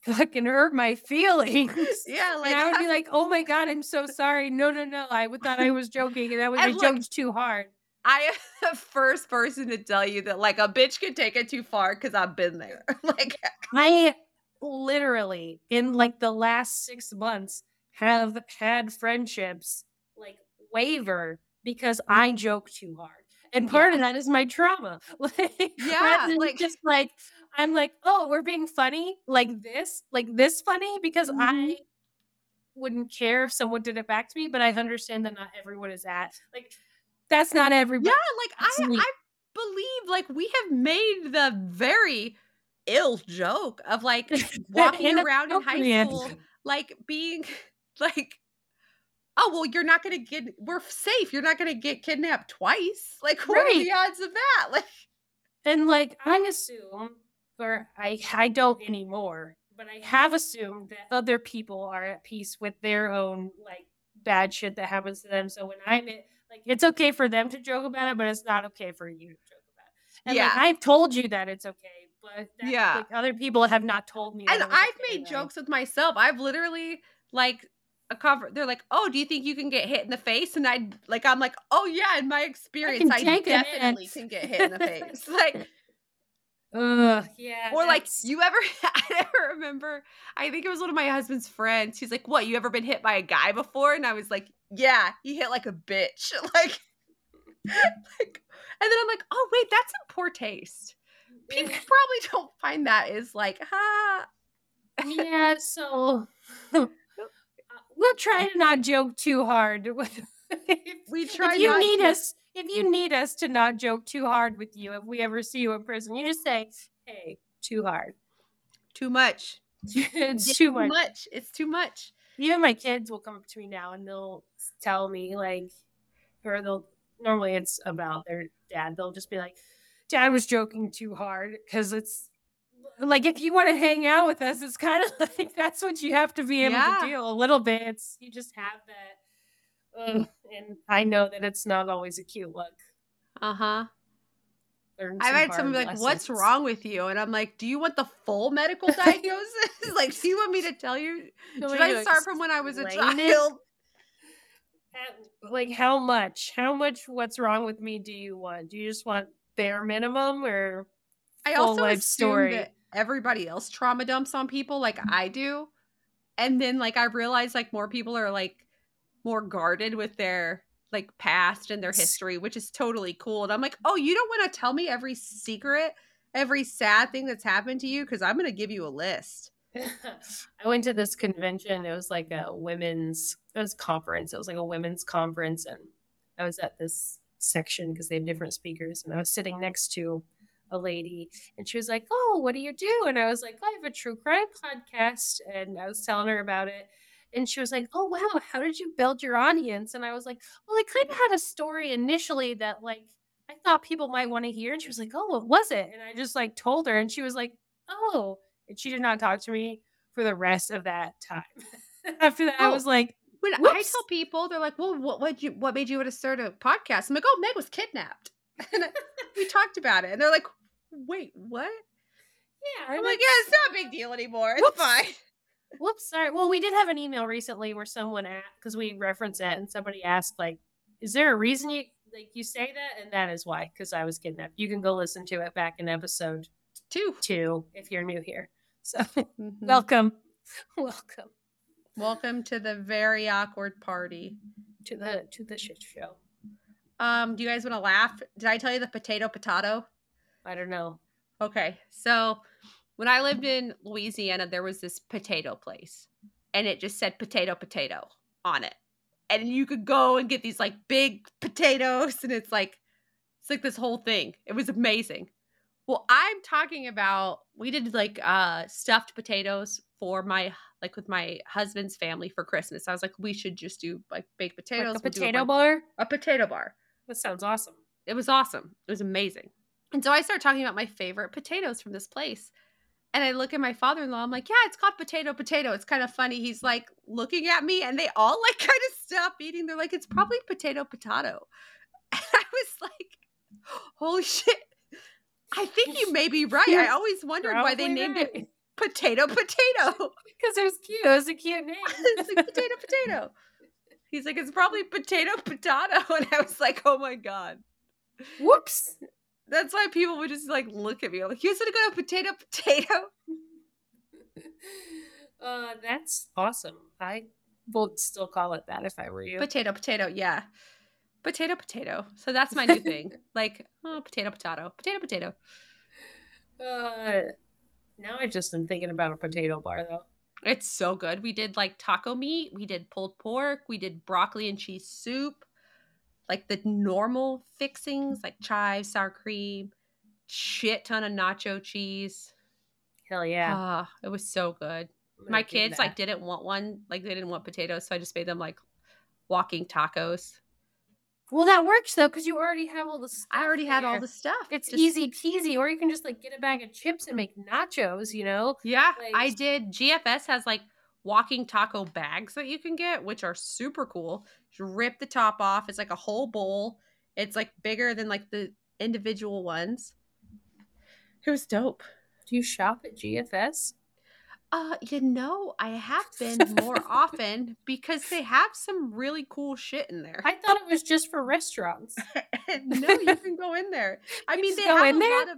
fucking hurt my feelings." (laughs) Yeah, like and I would be (laughs) like, "Oh my god, I'm so sorry. No, no, no. I would thought I was joking, and that was I look- joked too hard." I am the first person to tell you that like a bitch can take it too far because I've been there. like I literally, in like the last six months, have had friendships like waver because I joke too hard. And part of that is my trauma. (laughs) Like, Yeah, like- just like I'm like, oh, we're being funny like this, like this funny because Mhm. I wouldn't care if someone did it back to me, but I understand that not everyone is at like that's not everybody. yeah, like I. I believe like we have made the very ill joke of like (laughs) walking around in high school like being (laughs) like oh well you're not gonna get we're safe you're not gonna get kidnapped twice like (laughs) what are the odds of that (laughs) like And like I assume, or I I don't anymore, but I have assumed that other people are at peace with their own like bad shit that happens to them. So when I'm in, like, it's okay for them to joke about it, but it's not okay for you to joke about it. And like Yeah. I've told you that it's okay, but that, Yeah. like other people have not told me. that and I've made jokes with myself. I've literally like a cover. They're like, "Oh, do you think you can get hit in the face?" And I like, I'm like, "Oh yeah, in my experience, I, take a hit." definitely can get hit in the face." (laughs) like, Ugh, yeah. or like, you ever? (laughs) I never remember. I think it was one of my husband's friends. He's like, "What? You ever been hit by a guy before?" And I was like, "Yeah, he hit like a bitch." (laughs) like, like, and then I'm like, "Oh wait, that's in poor taste." People probably don't find that is like, ha. yeah, so we'll try to not joke too hard. (laughs) if, We try if you need to- us, if you need us to not joke too hard with you, if we ever see you in prison, you just say, "Hey, too hard. Too much. (laughs) it's too much." It's too much. Even my kids will come up to me now and they'll tell me like, or they'll normally it's about their dad. They'll just be like, "Dad was joking too hard," because it's like if you want to hang out with us, it's kind of (laughs) like that's what you have to be able Yeah. to do a little bit. It's you just have that. Ugh, and I know that it's not always a cute look. Uh huh. I've had some like, "What's wrong with you?" And I'm like, "Do you want the full medical (laughs) diagnosis? (laughs) like, do you want me to tell you? Should I start from when I was a it? child?" Uh, Like how much? How much? What's wrong with me? Do you want? Do you just want bare minimum or? I also life story. that everybody else trauma dumps on people like mm-hmm. I do, and then like I realize like more people are like more guarded with their like past and their history, which is totally cool. And I'm like, oh, you don't want to tell me every secret, every sad thing that's happened to you, because I'm gonna give you a list. (laughs) I went to this convention. It was like a women's it was a conference. It was like a women's conference, and I was at this section because they have different speakers, and I was sitting next to a lady, and she was like, "Oh, what do you do?" And I was like, "I have a true crime podcast," and I was telling her about it. And she was like, "Oh wow, how did you build your audience?" And I was like, "Well, I kind of had a story initially that like I thought people might want to hear." And she was like, "Oh, what was it?" And I just like told her, and she was like, "Oh." And she did not talk to me for the rest of that time. (laughs) After that, I Oh. was like, When I tell people, they're like, "Well, what what you what made you want to start a podcast?" I'm like, "Oh, Meg was kidnapped," (laughs) and we talked about it, and they're like, "Wait, what?" "Yeah." I'm like, "Yeah, it's not a big deal anymore. It's Whoops. fine." Whoops, sorry. Well, we did have an email recently where someone asked because we referenced that, and somebody asked, like, "Is there a reason you like you say that?" And that is why, because I was kidnapped. You can go listen to it back in episode Two. two if you're new here. So Mhm. welcome, (laughs) welcome Welcome to the very awkward party. to the to the shit show. Um, do you guys want to laugh? Did I tell you the potato potato? I don't know. Okay, so when I lived in Louisiana, there was this potato place, and it just said potato potato on it, and you could go and get these like big potatoes, and it's like it's like this whole thing. It was amazing. Well, I'm talking about we did like uh stuffed potatoes for my like with my husband's family for Christmas. I was like, we should just do like baked potatoes. like a We'll potato bunch- bar. a potato bar. That sounds awesome. It was awesome. It was amazing. And so I start talking about my favorite potatoes from this place. And I look at my father in law. I'm like, yeah, it's called potato potato. It's kind of funny. He's like looking at me, and they all like (laughs) kind of stop eating. They're like, it's mm-hmm. probably potato potato. (laughs) And I was like, holy shit. I think you may be right. I (laughs) always wondered why they named right. it potato potato. because it was cute. It was a cute name. it's like potato potato. He's like, it's probably potato (laughs) potato. (laughs) And I was like, oh my God. Whoops. That's why people would just like look at me like, you said to go to potato (laughs) potato. Uh, that's awesome. I would still call it that if I were you. Potato potato, yeah. Potato potato. So that's my new thing. Like, oh, potato potato. Potato potato. uh, now I just am thinking about a potato bar though. It's so good. We did like taco meat, we did pulled pork, we did broccoli and cheese soup, like the normal fixings like chives, sour cream, shit ton of nacho cheese. Hell yeah! Ah, it was so good. My kids like didn't want one, like they didn't want potatoes, so I just made them like walking tacos. Well, that works though because you already have all the. Stuff I already had all the stuff. It's Just- easy peasy, or you can just like get a bag of chips and make nachos. You know. Yeah, Like- I did. GFS has like walking taco bags that you can get, which are super cool. You rip the top off. It's like a whole bowl. It's like bigger than like the individual ones. It was dope. Do you shop at GFS? Uh, you know, I have been more (laughs) often because they have some really cool shit in there. I thought it was just for restaurants. (laughs) no, you can go in there. (laughs) I mean, they have a there? lot of.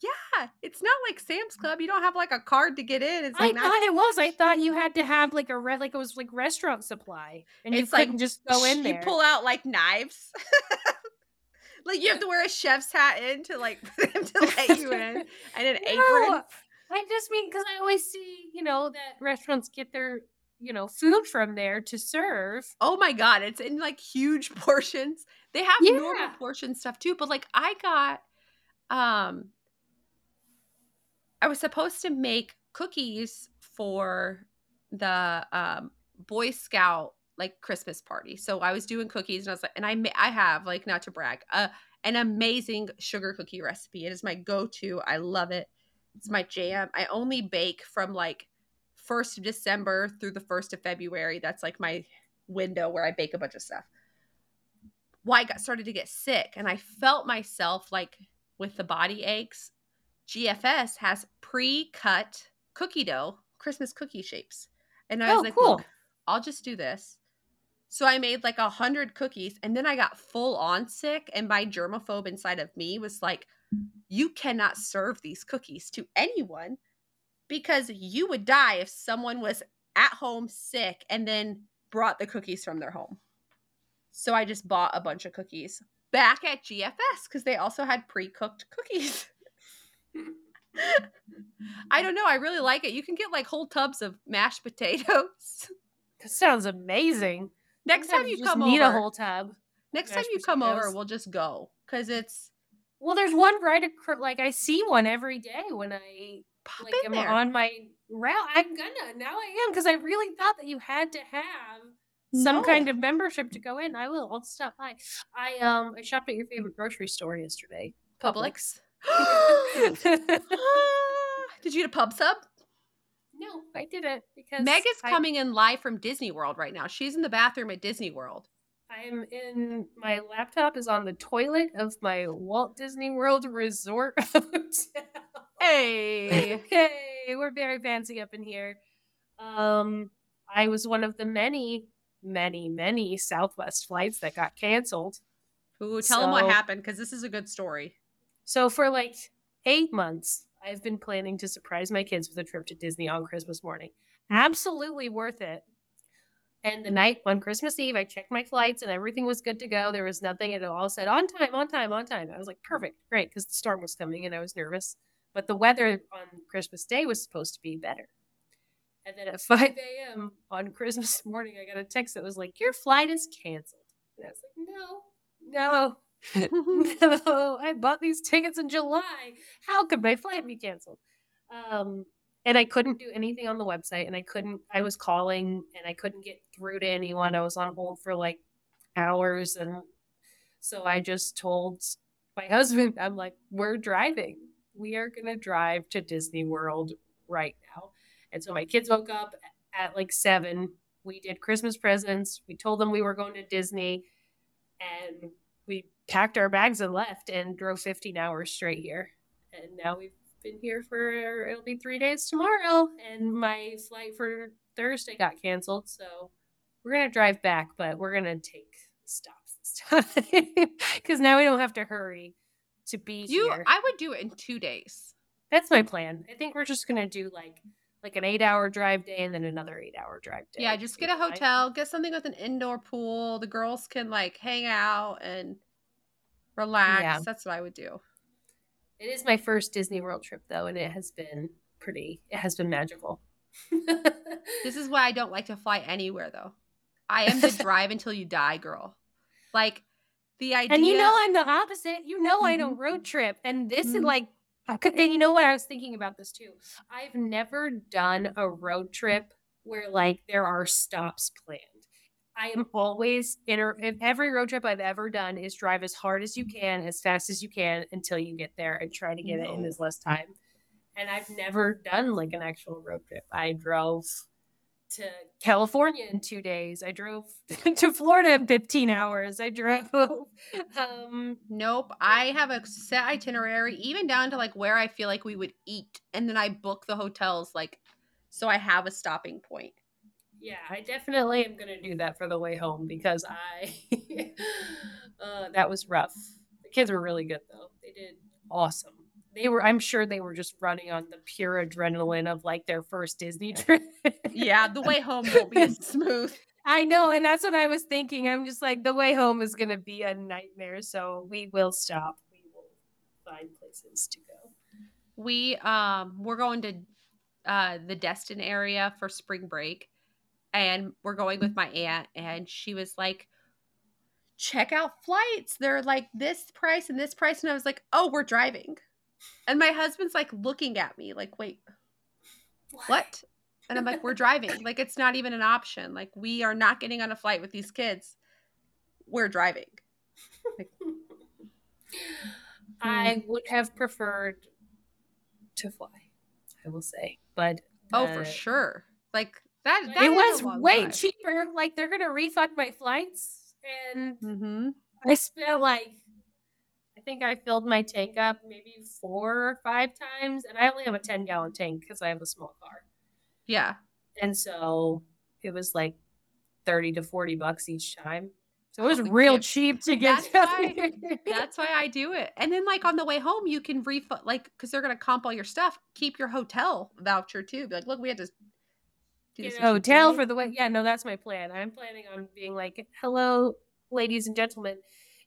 Yeah, it's not like Sam's Club. You don't have like a card to get in. It's I like not- thought it was. I thought you had to have like a re- like it was like restaurant supply, and you It's like, couldn't just go in there. You pull out like knives. like you have to wear a chef's hat in to like for them to let you in, and an apron. I just mean because I always see, you know, that restaurants get their, you know, food from there to serve. Oh my god, it's in like huge (laughs) portions. They have normal portion stuff too, but like I got um I was supposed to make cookies for the um Boy Scout like Christmas party. So I was doing cookies and I was like and I ma- I have like not to brag, uh an amazing sugar cookie recipe. It is my go-to. I love it. It's my jam. I only bake from like 1st of December through the 1st of February. That's like my window where I bake a bunch of stuff. Why I got started to get sick and I felt myself like with the body aches. GFS has pre-cut cookie dough, Christmas cookie shapes. And I was Oh, like, cool. I'll just do this. So I made like a hundred cookies and then I got full on sick and my germaphobe inside of me was like, you cannot serve these cookies to anyone because you would die if someone was at home sick and then brought the cookies from their home. So I just bought a bunch of cookies back at GFS because they also had pre-cooked cookies. (laughs) I don't know. I really like it. You can get like whole tubs of mashed potatoes. That sounds amazing. Next time Sometimes you just come need over, a whole tub. next time you come over, we'll just go because it's Well, there's one right across. Like I see one every day when I pop like in am there. on my route. I'm gonna now. I am because I really thought that you had to have some No. kind of membership to go in. I will. I'll stop by. I um I shopped at your favorite grocery store yesterday. Publix. (laughs) Did you get a pub sub? No, I didn't because Meg is I- coming in live from Disney World right now. She's in the bathroom at Disney World. I am in my laptop is on the toilet of my Walt Disney World Resort (laughs) hotel. Hey. hey, we're very fancy up in here. Um, I was one of the many, many, many Southwest flights that got canceled. Ooh, tell them what happened because this is a good story. So for like eight months, I've been planning to surprise my kids with a trip to Disney on Christmas morning. Absolutely worth it. And the night on Christmas Eve, I checked my flights and everything was good to go. There was nothing. It all said on time, on time, on time. I was like, perfect, great, because the storm was coming and I was nervous. But the weather on Christmas Day was supposed to be better. And then at (laughs) 5 a.m. on Christmas (laughs) morning, I got a text that was like, your flight is canceled. And I was like, no, no, (laughs) no, I bought these tickets in July. How could my flight be canceled? Um, and I couldn't do anything on the website, and I couldn't. I was calling, and I couldn't get through to anyone. I was on hold for like hours, and so I just told my (laughs) husband, "I'm like, we're driving. We are gonna drive to Disney World right now." And so my kids woke up at like seven. We did Christmas presents. We told them we were going to Disney, and we packed our bags and left and drove 15 hours straight here. And now we've been here for it'll be three days tomorrow. And my flight for Thursday got canceled. So we're gonna drive back, but we're gonna take stops this (laughs) time. Because now we don't have to hurry to be You, here. I would do it in two days. That's my plan. I think we're just gonna do like like an eight hour drive day and then another eight hour drive day. Yeah, just get a hotel, get something with an indoor pool. The girls can like hang out and relax. Yeah. That's what I would do. It is my first Disney World trip though, and it has been pretty. It has been magical. (laughs) This is why I don't like to fly anywhere though. I am the (laughs) drive until you die girl. Like the idea and you know I'm the opposite. You know I Mm-hmm. don't road trip, and this is Mhm. like. And you know what? I was thinking about this too. I've never done a road trip where like there are stops planned. I am always in every road trip I've ever done is drive as hard as you can, as fast as you can until you get there and try to get it in as less time. And I've never done like an actual road trip. I drove to California in two days. I drove (laughs) to Florida in 15 hours. I drove (laughs) um Nope. I have a set itinerary, even down to like where I feel like we would eat. And then I book the hotels like so I have a stopping point. Yeah, I definitely am gonna do that for the way home because I (laughs) uh, that was rough. The kids were really good though. They did awesome. They were I'm sure they were just running on the pure adrenaline of like their first Disney (laughs) trip. Yeah, the way home won't be (laughs) smooth. I know, and that's what I was thinking. I'm just like the way home is gonna be a nightmare, so we will stop. We will find places to go. We um we're going to uh the Destin area for spring break and we're going with my aunt and she was like check out flights. They're like this price and this price and I was like, "Oh, we're driving." And my husband's like looking at me like, "Wait, what?" And I'm like, "We're driving. Like it's not even an option. Like we are not getting on a flight with these kids. We're driving." (laughs) I would have preferred to fly, I will say. But Oh, uh, for sure. Like that, that it was way drive. cheaper. Like they're gonna refund my flights, and Mm-hmm. I spent like I think I filled my tank up maybe four or five times, and I only have a ten gallon tank because I have a small car, Yeah. and so it was like thirty to forty bucks each time. So it was real cheap to get. That's why- That's why I do it. And then like on the way home, you can refund like because they're gonna comp all your stuff. Keep your hotel voucher too. Be like, look, we had to do Get this a hotel for the way. Yeah, no, that's my plan. I'm planning on being like, "Hello, ladies and gentlemen.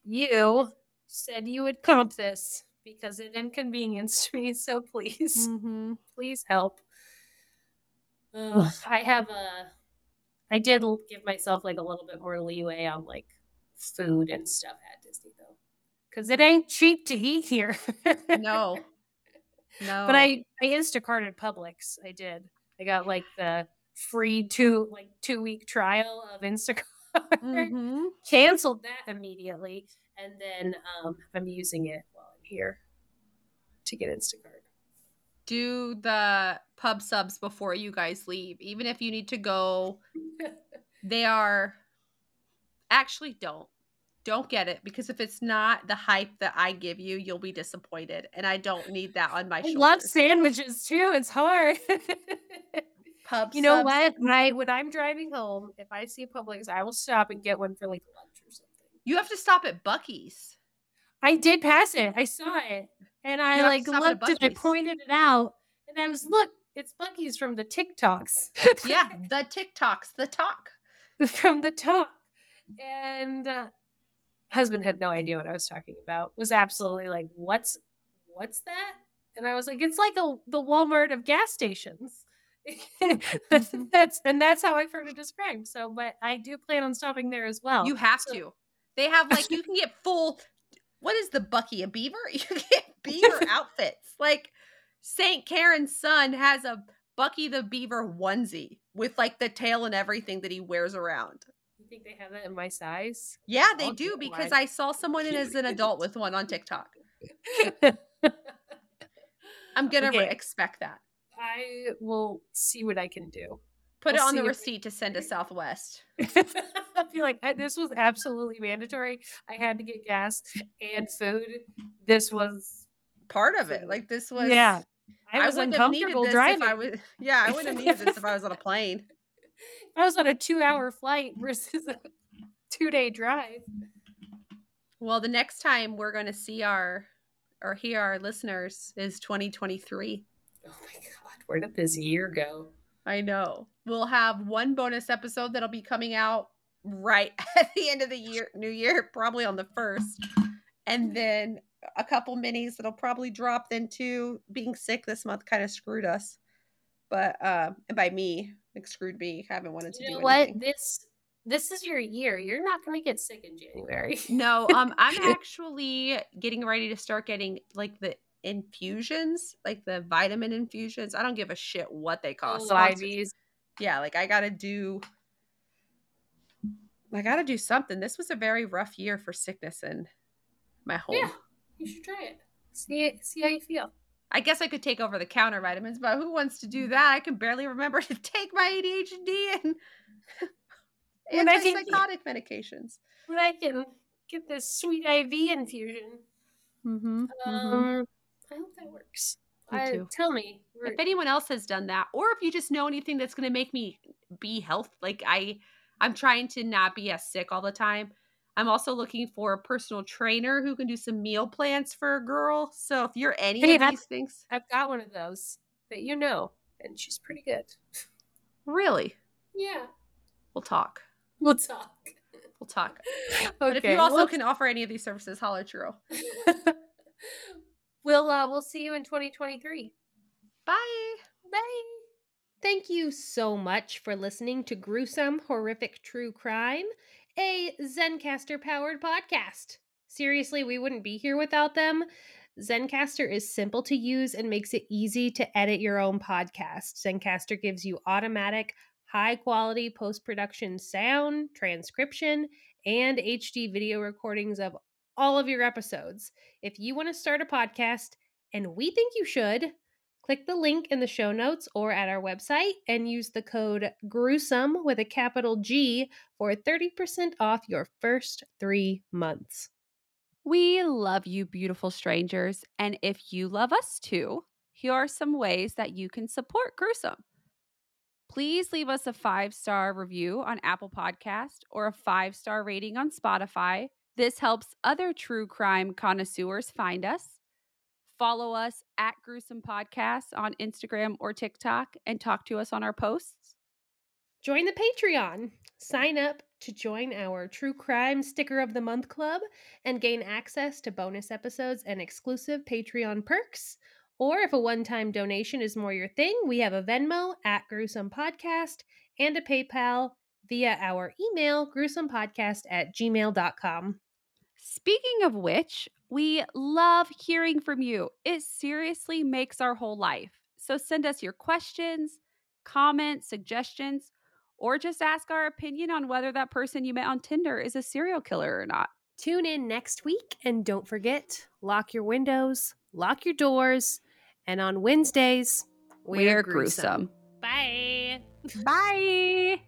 You said you would comp this because it inconvenienced me. So please, Mm-hmm. please help." Ugh, I have a. I did give myself like a little bit more leeway on like food and stuff at Disney though, because it ain't cheap to eat here. No. (laughs) No. But I I Instacarted Publix. I did. I got like the free two like two week trial of Instacart. Mhm. (laughs) Canceled that immediately, and then um, I'm using it while I'm here to get Instacart. do the pub subs before you guys leave, even if you need to go. (laughs) They are actually don't don't get it because if it's not the hype that I give you, you'll be disappointed, and I don't need that on my I shoulders. love sandwiches too. It's hard. (laughs) pub. you know what? When I when I'm driving home, if I see Publix, I will stop and get one for like lunch or something. You have to stop at Buc-ee's. I did pass it. I saw it, and I You have to like looked and I pointed it out, and I was like, look. It's Buc-ee's from the TikToks. (laughs) Yeah, (laughs) the TikToks, the talk. from the top. And uh, husband had no idea what I was talking about. Was absolutely like, "What's what's that?" And I was like, "It's like a the Walmart of gas stations." (laughs) that's, mm-hmm. that's and that's how I've heard it described. So, but I do plan on stopping there as well. You have So- to. They have like you can get full. What is the Buc-ee? A beaver? (laughs) You can get beaver (laughs) outfits. Like Saint Karen's son has a Buc-ee the Beaver onesie with like the tail and everything that he wears around. You think they have that in my size? Yeah, they I'll do because. I saw someone in as an adult with one on TikTok. I'm gonna Okay. expect that. I will see what I can do. Put We'll it on the receipt to send to (laughs) Southwest. (laughs) I feel like I, this was absolutely mandatory. I had to get gas and food. This was Part of it, like this was. yeah. I was wouldn't have needed uncomfortable this driving. If I was, yeah, I wouldn't have needed this if I was on a (laughs) plane. I was on a two-hour flight versus a two-day drive. Well, the next time we're going to see our or hear our listeners is 2023. Oh my god, where did this year go? I know. We'll have one bonus episode that'll be coming out right (laughs) at the end of the year, new year, probably on the first. And then a couple minis that'll probably drop then too. Being sick this month kind of screwed us. But uh and by me, like screwed me. I haven't wanted to do it. You know do what? anything. This this is your year. You're not going to get sick in January. No, um, I'm (laughs) actually getting ready to start getting like the infusions, like the vitamin infusions. I don't give a shit what they cost. Oh, IVs. Yeah, like I gotta do. I gotta do something. This was a very rough year for sickness in my home. Yeah, you should try it. See see how you feel. I guess I could take over the counter vitamins, but who wants to do that? I can barely remember (laughs) to take my ADHD and (laughs) When antipsychotic medications. But I can get this sweet IV infusion. Mm-hmm. Um, I hope that works. Me I, too. Tell me, if anyone else has done that, or if you just know anything that's going to make me be health, like I, I'm trying to not be as sick all the time. I'm also looking for a personal trainer who can do some meal plans for a girl. So if you're any Hey, of these things, I've got one of those that you know, and she's pretty good. really, Yeah, we'll talk. we'll talk. We'll talk. okay. (laughs) But if you also well, can offer any of these services, holler at Churro. (laughs) we'll uh, we'll see you in 2023. Bye. Bye. Thank you so much for listening to Gruesome Horrific True Crime, a Zencastr powered podcast. Seriously, we wouldn't be here without them. Zencastr is simple to use and makes it easy to edit your own podcast. Zencastr gives you automatic, high quality post production sound, transcription, and HD video recordings of all of your episodes. If you want to start a podcast, and we think you should, click the link in the show notes or at our website and use the code gruesome with a capital G for 30% off your first three months. We love you, beautiful strangers. And if you love us too, here are some ways that you can support Gruesome. Please leave us a five star review on Apple Podcast or a five star rating on Spotify. This helps other true crime connoisseurs find us. Follow us at Gruesome Podcasts on Instagram or TikTok and talk to us on our posts. Join the Patreon. Sign up to join our True Crime Sticker of the Month Club and gain access to bonus episodes and exclusive Patreon perks. Or if a one time donation is more your thing, we have a Venmo at Gruesome Podcast and a PayPal via our email, gruesomepodcast at gmail.com. Speaking of which, we love hearing from you. It seriously makes our whole life. So send us your questions, comments, suggestions, or just ask our opinion on whether that person you met on Tinder is a serial killer or not. Tune in next week and don't forget lock your windows, lock your doors, and on Wednesdays, We're, gruesome. Bye. Bye.